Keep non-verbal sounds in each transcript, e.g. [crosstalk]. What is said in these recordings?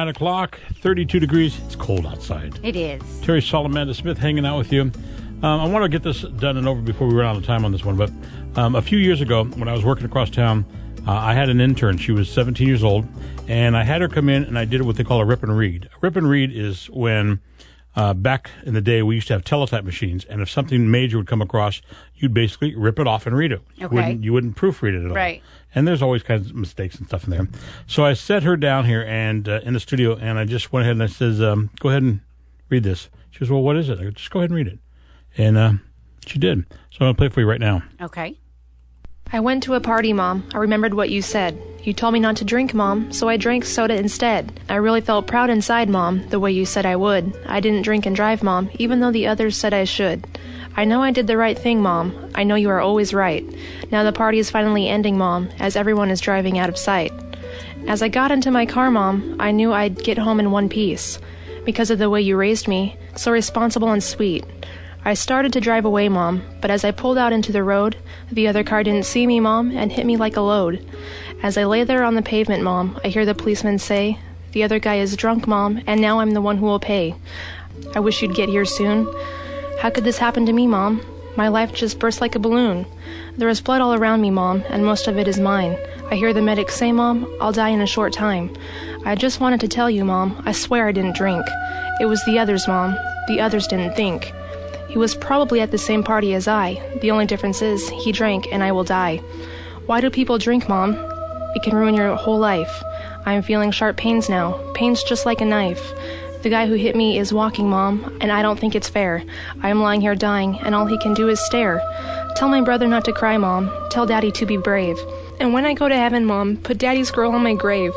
Nine o'clock, 32 degrees. It's cold outside. It is. Terry Sol, Amanda Smith hanging out with you. Um, I want to get this done and over before we run out of time on this one. But um, a few years ago, when I was working across town, uh, I had an intern. She was 17 years old, and I had her come in and I did what they call a rip and read. A rip and read is when uh, back in the day, we used to have teletype machines, and if something major would come across, you'd basically rip it off and read it. You Okay. wouldn't, you wouldn't proofread it at all. Right. And there's always kinds of mistakes and stuff in there. So I set her down here and uh, in the studio, and I just went ahead and I says, um, "Go ahead and read this." She goes, "Well, what is it?" I go, "Just go ahead and read it." And uh, she did. So I'm gonna play it for you right now. Okay. I went to a party, Mom. I remembered what you said. You told me not to drink, Mom, so I drank soda instead. I really felt proud inside, Mom, the way you said I would. I didn't drink and drive, Mom, even though the others said I should. I know I did the right thing, Mom. I know you are always right. Now the party is finally ending, Mom, as everyone is driving out of sight. As I got into my car, Mom, I knew I'd get home in one piece. Because of the way you raised me, so responsible and sweet. I started to drive away, Mom, but as I pulled out into the road, the other car didn't see me, Mom, and hit me like a load. As I lay there on the pavement, Mom, I hear the policeman say, The other guy is drunk, Mom, and now I'm the one who will pay. I wish you'd get here soon. How could this happen to me, Mom? My life just burst like a balloon. There is blood all around me, Mom, and most of it is mine. I hear the medic say, Mom, I'll die in a short time. I just wanted to tell you, Mom, I swear I didn't drink. It was the others, Mom. The others didn't think. He was probably at the same party as I. The only difference is, he drank and I will die. Why do people drink, Mom? It can ruin your whole life. I am feeling sharp pains now, pains just like a knife. The guy who hit me is walking, Mom, and I don't think it's fair. I am lying here dying, and all he can do is stare. Tell my brother not to cry, Mom. Tell Daddy to be brave. And when I go to heaven, Mom, put Daddy's girl on my grave.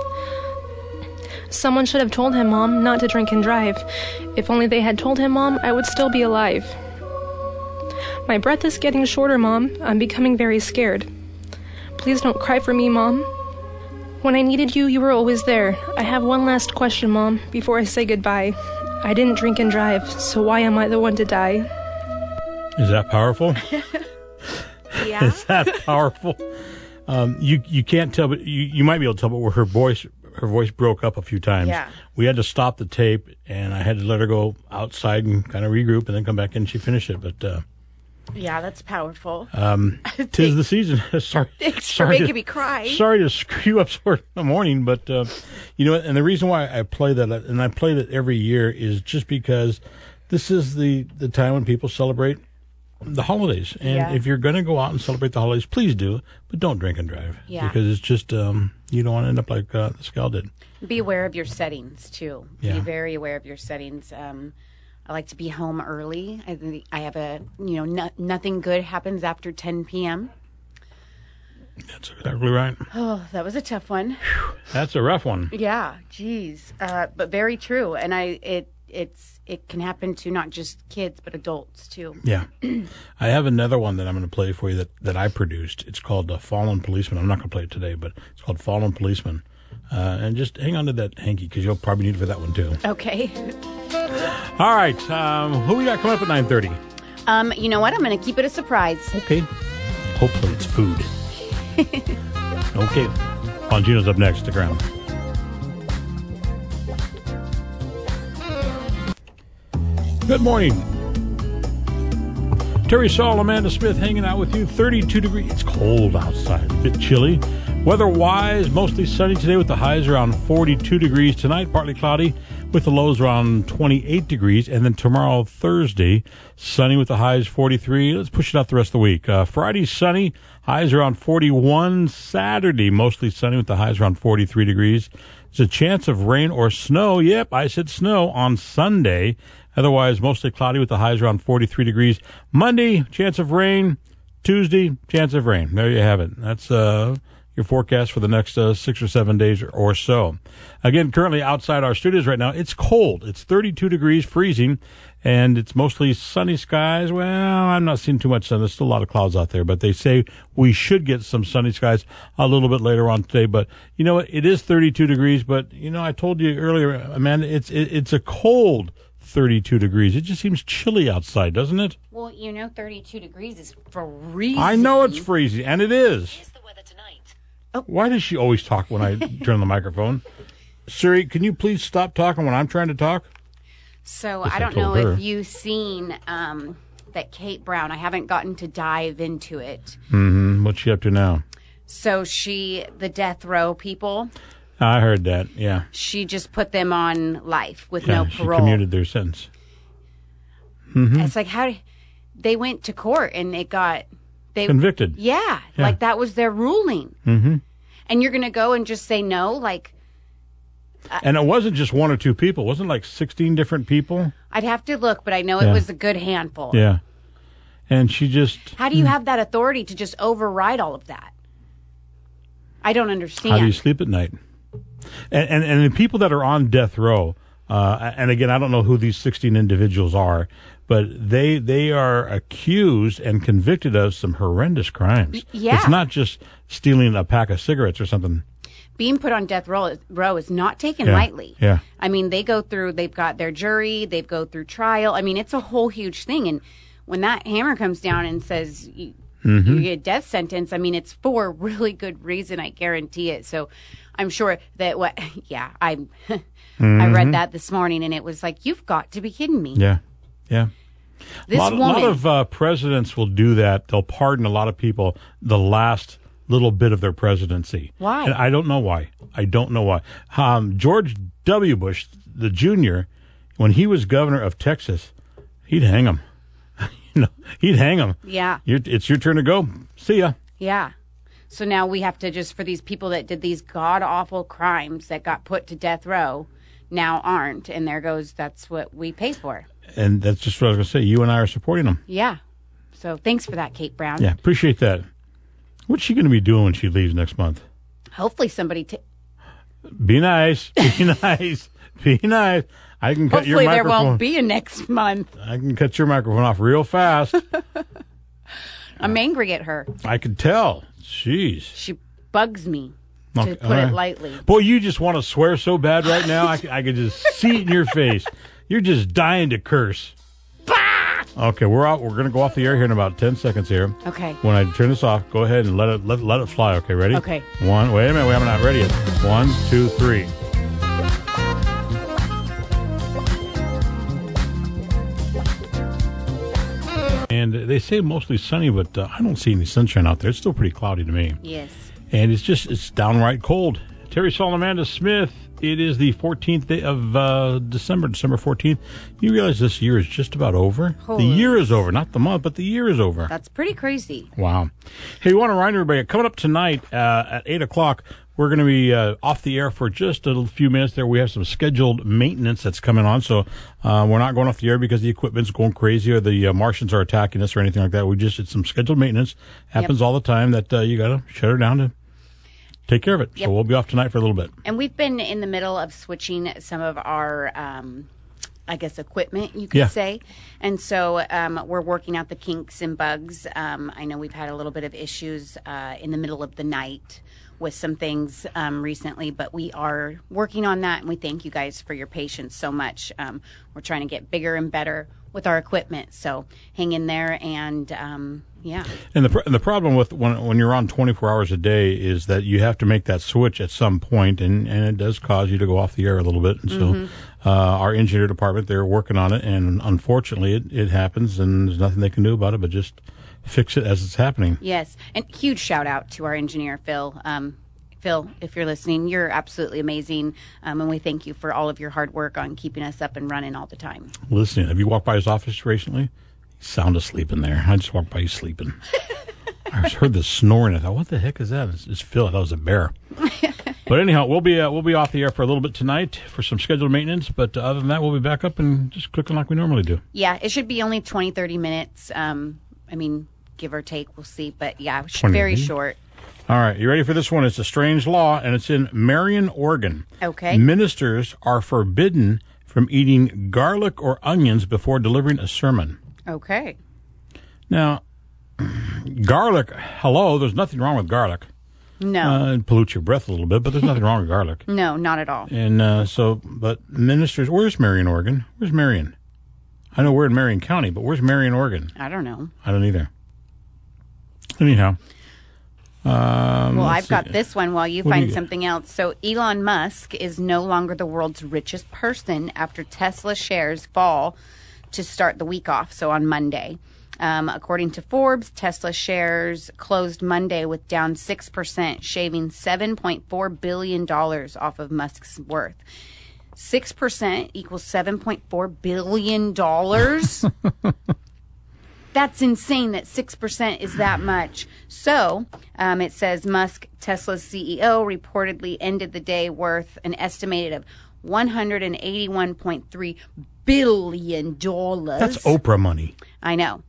Someone should have told him, Mom, not to drink and drive. If only they had told him, Mom, I would still be alive. My breath is getting shorter, Mom. I'm becoming very scared. Please don't cry for me, Mom. When I needed you, you were always there. I have one last question, Mom, before I say goodbye. I didn't drink and drive, so why am I the one to die? Is that powerful? [laughs] [laughs] Yeah. Is that powerful? Um, you you can't tell, but you, you might be able to tell, but where her voice her voice broke up a few times. Yeah. We had to stop the tape, and I had to let her go outside and kind of regroup, and then come back in. and She finished it, but uh, yeah, that's powerful. um, [laughs] tis the season. [laughs] sorry, Thanks for making to- me cry. Sorry to screw you up [laughs] in the morning, but uh, you know, and the reason why I play that, and I play that every year, is just because this is the the time when people celebrate the holidays, and Yeah. if you're going to go out and celebrate the holidays, please do, but don't drink and drive, Yeah. because it's just um, you don't want to end up like uh, this gal did. Be aware of your settings too. Yeah. Be very aware of your settings. Um, I like to be home early. I, I have a you know no, nothing good happens after 10 p.m. That's exactly right. Oh, that was a tough one. That's a rough one. Yeah, geez, uh, but very true. And I it it's it can happen to not just kids but adults too. Yeah, [clears throat] I have another one that I'm going to play for you that, that I produced. It's called uh, "Fallen Policeman." I'm not going to play it today, but it's called "Fallen Policeman." Uh, and just hang on to that hanky because you'll probably need it for that one too. Okay. [laughs] All right, um, who we got coming up at nine thirty? Um, you know what? I'm going to keep it a surprise. Okay, hopefully it's food. [laughs] okay, Bongino's up next. The ground. Good morning. Terry Sol, Amanda Smith hanging out with you. 32 degrees. It's cold outside, a bit chilly. Weather wise, mostly sunny today with the highs around 42 degrees. Tonight, partly cloudy with the lows around 28 degrees. And then tomorrow, Thursday, sunny with the highs 43. Let's push it out the rest of the week. Uh, Friday, sunny, highs around 41. Saturday, mostly sunny with the highs around 43 degrees. There's a chance of rain or snow. Yep, I said snow on Sunday. Otherwise, mostly cloudy with the highs around 43 degrees. Monday, chance of rain. Tuesday, chance of rain. There you have it. That's uh, your forecast for the next uh, six or seven days or so. Again, currently outside our studios right now, it's cold. It's 32 degrees, freezing, and it's mostly sunny skies. Well, I'm not seeing too much sun. There's still a lot of clouds out there, but they say we should get some sunny skies a little bit later on today. But you know what? It is 32 degrees, but you know, I told you earlier, Amanda, it's it, it's a cold 32 degrees. It just seems chilly outside, doesn't it? Well, you know, 32 degrees is freezing. I know it's freezing, and it is. Here's the weather tonight. Why does she always talk when I [laughs] turn on the microphone? Siri, can you please stop talking when I'm trying to talk? So I I don't told know her. if you've seen um, that Kate Brown. I haven't gotten to dive into it. Mm-hmm. What's she up to now? So she, the death row people, I heard that. Yeah. she just put them on life with yeah no she parole. commuted their sentence. Mm-hmm. It's like how they went to court and it got they Convicted. Yeah, Yeah. like that was their ruling. Mm-hmm. And you're gonna go and just say no? Like And it wasn't just one or two people. It wasn't like 16 different people. I'd have to look, but I know Yeah. it was a good handful. Yeah. And she just, How do you have that authority to just override all of that? I don't understand. how do you sleep at night? And, and, and the people that are on death row, uh, and again, I don't know who these 16 individuals are, but they, they are accused and convicted of some horrendous crimes. yeah. It's not just stealing a pack of cigarettes or something. Being put on death row, row is not taken Yeah. lightly. Yeah. I mean, they go through, they've got their jury, they've go through trial. I mean, it's a whole huge thing. And when that hammer comes down and says Mm-hmm. you get a death sentence, I mean, it's for a really good reason. I guarantee it. So I'm sure that what, [laughs] yeah, I, [laughs] I read that this morning and it was like, you've got to be kidding me. Mm-hmm. Yeah. Yeah. This a lot, woman, lot of uh, presidents will do that. They'll pardon a lot of people the last little bit of their presidency. Why? And I don't know why. I don't know why. Um, George W. Bush, the junior, when he was governor of Texas, he'd hang him. [laughs] know, he'd hang him. yeah. You're, it's your turn to go. See ya. Yeah. So now we have to just for these people that did these god awful crimes that got put to death row now aren't and there goes that's what we pay for. And that's just what I was going to say. You and I are supporting them. Yeah. So thanks for that Kate Brown. Yeah, appreciate that. What's she going to be doing when she leaves next month? Hopefully somebody t- Be nice. Be [laughs] nice. Be nice. I can cut your Hopefully there won't be a next month. I can cut your microphone off real fast. [laughs] I'm angry at her. I could tell. Jeez. She bugs me to Okay, put it lightly. Boy, you just want to swear so bad right now. I, c- I could just [laughs] see it in your face. You're just dying to curse. Okay, we're out. We're going to go off the air here in about 10 seconds here. Okay. When I turn this off, go ahead and let it let, let it fly. Okay, ready? Okay. One. Wait a minute. We haven't not ready yet. One, two, three. They say mostly sunny, but uh, I don't see any sunshine out there. It's still pretty cloudy to me Yes. and it's just it's downright cold. Terry Sol Amanda Smith. It is the 14th day of uh, December, December 14th. You realize this year is just about over. Holy. The year is over, not the month, but the year is over. That's pretty crazy. Wow. Hey, we want to remind everybody coming up tonight uh, at 8 o'clock, we're going to be uh, off the air for just a few minutes there. We have some scheduled maintenance that's coming on. So uh, we're not going off the air because the equipment's going crazy or the uh, Martians are attacking us or anything like that. We just, it's some scheduled maintenance. Happens all the time that uh, you got to shut her down to take care of it. So we'll be off tonight for a little bit. And we've been in the middle of switching some of our, um, I guess, equipment, you could Yeah. say. And so um, we're working out the kinks and bugs. Um, I know we've had a little bit of issues uh, in the middle of the night with some things um, recently, but we are working on that. And we thank you guys for your patience so much. Um, we're trying to get bigger and better with our equipment. So hang in there and, um, yeah. And the pr- and the problem with when when you're on 24 hours a day is that you have to make that switch at some point, and and it does cause you to go off the air a little bit. And so, uh, our engineer department they're working on it, and unfortunately, it, it happens, and there's nothing they can do about it but just fix it as it's happening. Yes, and huge shout out to our engineer Phil. Um, Phil, if you're listening, you're absolutely amazing, um, and we thank you for all of your hard work on keeping us up and running all the time. Listening, have you walked by his office recently? He's sound asleep in there. I just walked by, he's sleeping. [laughs] I just heard the snoring. I thought, what the heck is that? It's, it's Phil. I thought it was a bear. [laughs] but anyhow, we'll be uh, we'll be off the air for a little bit tonight for some scheduled maintenance. But other than that, we'll be back up and just clicking like we normally do. Yeah, it should be only 20, 30 minutes. Um, I mean, give or take, we'll see. But yeah, it should- 20 very short. All right, you ready for this one? It's a strange law, and it's in Marion, Oregon. Okay. Ministers are forbidden from eating garlic or onions before delivering a sermon. Okay. Now, [clears throat] garlic, hello, there's nothing wrong with garlic. No, Uh, it pollutes your breath a little bit, but there's nothing wrong with garlic. [laughs] no, not at all. And uh, so, but ministers, where's Marion, Oregon? Where's Marion? I know we're in Marion County, but where's Marion, Oregon? I don't know. I don't either. Anyhow, Um, Well, I've got this one while you What find you got? something else. So, Elon Musk is no longer the world's richest person after Tesla shares fall to start the week off. So, on Monday. Um, according to Forbes, Tesla shares closed Monday with down 6%, shaving $7.4 billion off of Musk's worth. 6% equals $7.4 billion. [laughs] That's insane that 6% is that much. So um, it says Musk, Tesla's CEO, reportedly ended the day worth an estimated of $181.3 billion. That's Oprah money. I know.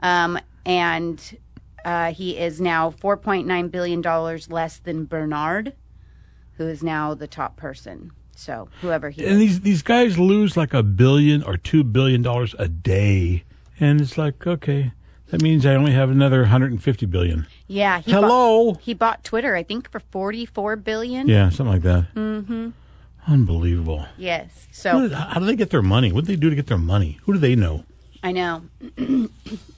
Um, and uh, he is now $4.9 billion less than Bernard, who is now the top person. So whoever he And is. these these guys lose like a billion or two billion dollars a day, and it's like okay, that means I only have another 150 billion. Yeah. He Hello. Bought, he bought Twitter, I think, for 44 billion. Yeah, something like that. Mm-hmm. Unbelievable. Yes. So How do they get their money? What do they do to get their money? Who do they know? I know. [clears throat]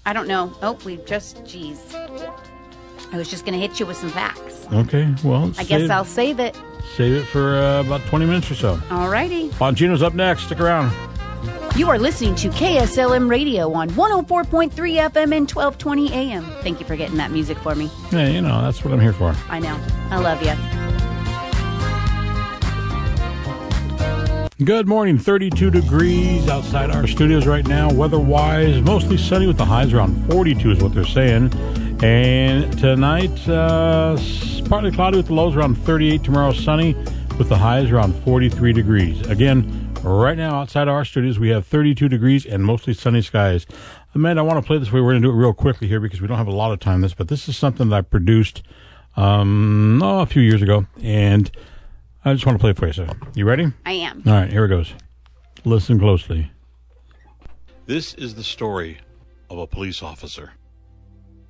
I don't know. Oh, we just, geez. I was just going to hit you with some facts. Okay, well, I guess I'll save it. save it for uh, about 20 minutes or so. Alrighty. Bongino's up next. Stick around. You are listening to KSLM Radio on 104.3 FM and 1220 AM. Thank you for getting that music for me. Yeah, you know that's what I'm here for. I know. I love you. Good morning. 32 degrees outside our studios right now. Weather-wise, mostly sunny with the highs around 42 is what they're saying. And tonight, uh, partly cloudy with the lows around 38. Tomorrow, sunny with the highs around 43 degrees. Again, right now outside our studios, we have 32 degrees and mostly sunny skies. Amanda, I want to play this way. We're going to do it real quickly here because we don't have a lot of time this, but this is something that I produced um, oh, a few years ago. And I just want to play it for you. So, you ready? I am. All right, here it goes. Listen closely. This is the story of a police officer.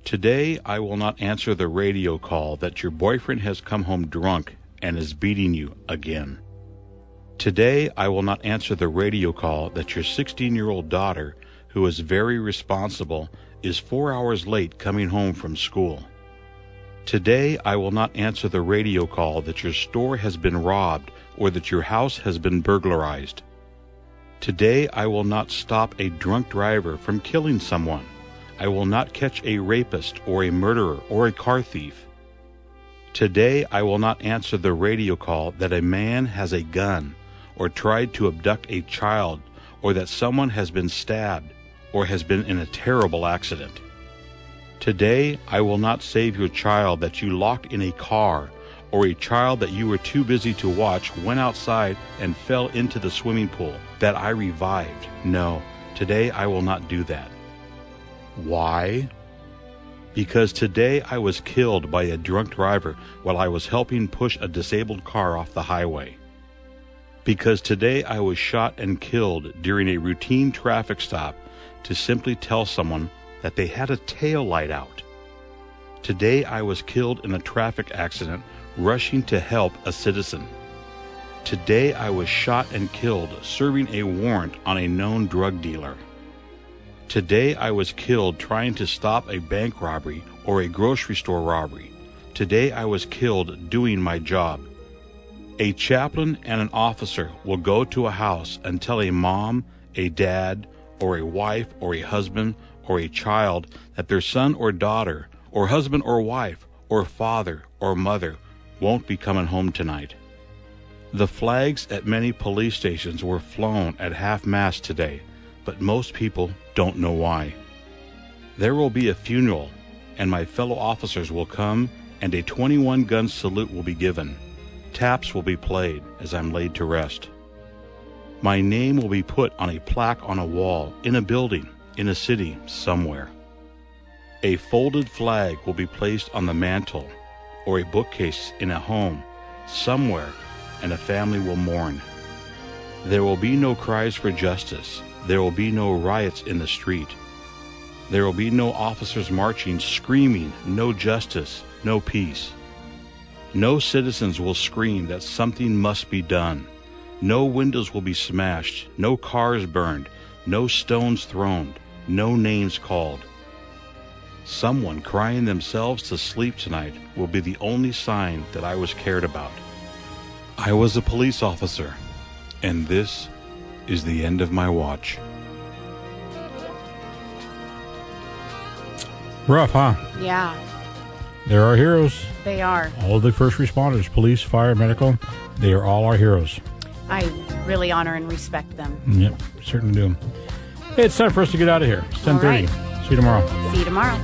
Today, I will not answer the radio call that your boyfriend has come home drunk and is beating you again. Today, I will not answer the radio call that your 16 year old daughter, who is very responsible, is four hours late coming home from school. Today, I will not answer the radio call that your store has been robbed or that your house has been burglarized. Today I will not stop a drunk driver from killing someone. I will not catch a rapist or a murderer or a car thief. Today I will not answer the radio call that a man has a gun or tried to abduct a child or that someone has been stabbed or has been in a terrible accident. Today I will not save your child that you locked in a car or a child that you were too busy to watch went outside and fell into the swimming pool that I revived. No, today I will not do that. Why? Because today I was killed by a drunk driver while I was helping push a disabled car off the highway. Because today I was shot and killed during a routine traffic stop to simply tell someone that they had a tail light out. Today I was killed in a traffic accident rushing to help a citizen. Today I was shot and killed serving a warrant on a known drug dealer. Today I was killed trying to stop a bank robbery or a grocery store robbery. Today I was killed doing my job. A chaplain and an officer will go to a house and tell a mom, a dad, or a wife, or a husband, or a child that their son or daughter, or husband or wife, or father or mother won't be coming home tonight. The flags at many police stations were flown at half mast today, but most people don't know why. There will be a funeral, and my fellow officers will come, and a 21 gun salute will be given. Taps will be played as I'm laid to rest. My name will be put on a plaque on a wall, in a building, in a city, somewhere. A folded flag will be placed on the mantle or a bookcase in a home, somewhere, and a family will mourn. There will be no cries for justice. There will be no riots in the street. There will be no officers marching, screaming, no justice, no peace. No citizens will scream that something must be done. No windows will be smashed, no cars burned, no stones thrown, no names called. Someone crying themselves to sleep tonight will be the only sign that I was cared about. I was a police officer, and this is the end of my watch. Rough, huh? Yeah, They're our heroes. they are. All of the first responders, police, fire, medical, they are all our heroes. I really honor and respect them. Yep, certainly do. Hey, it's time for us to get out of here. It's 10.30. All right. See you tomorrow. See you tomorrow.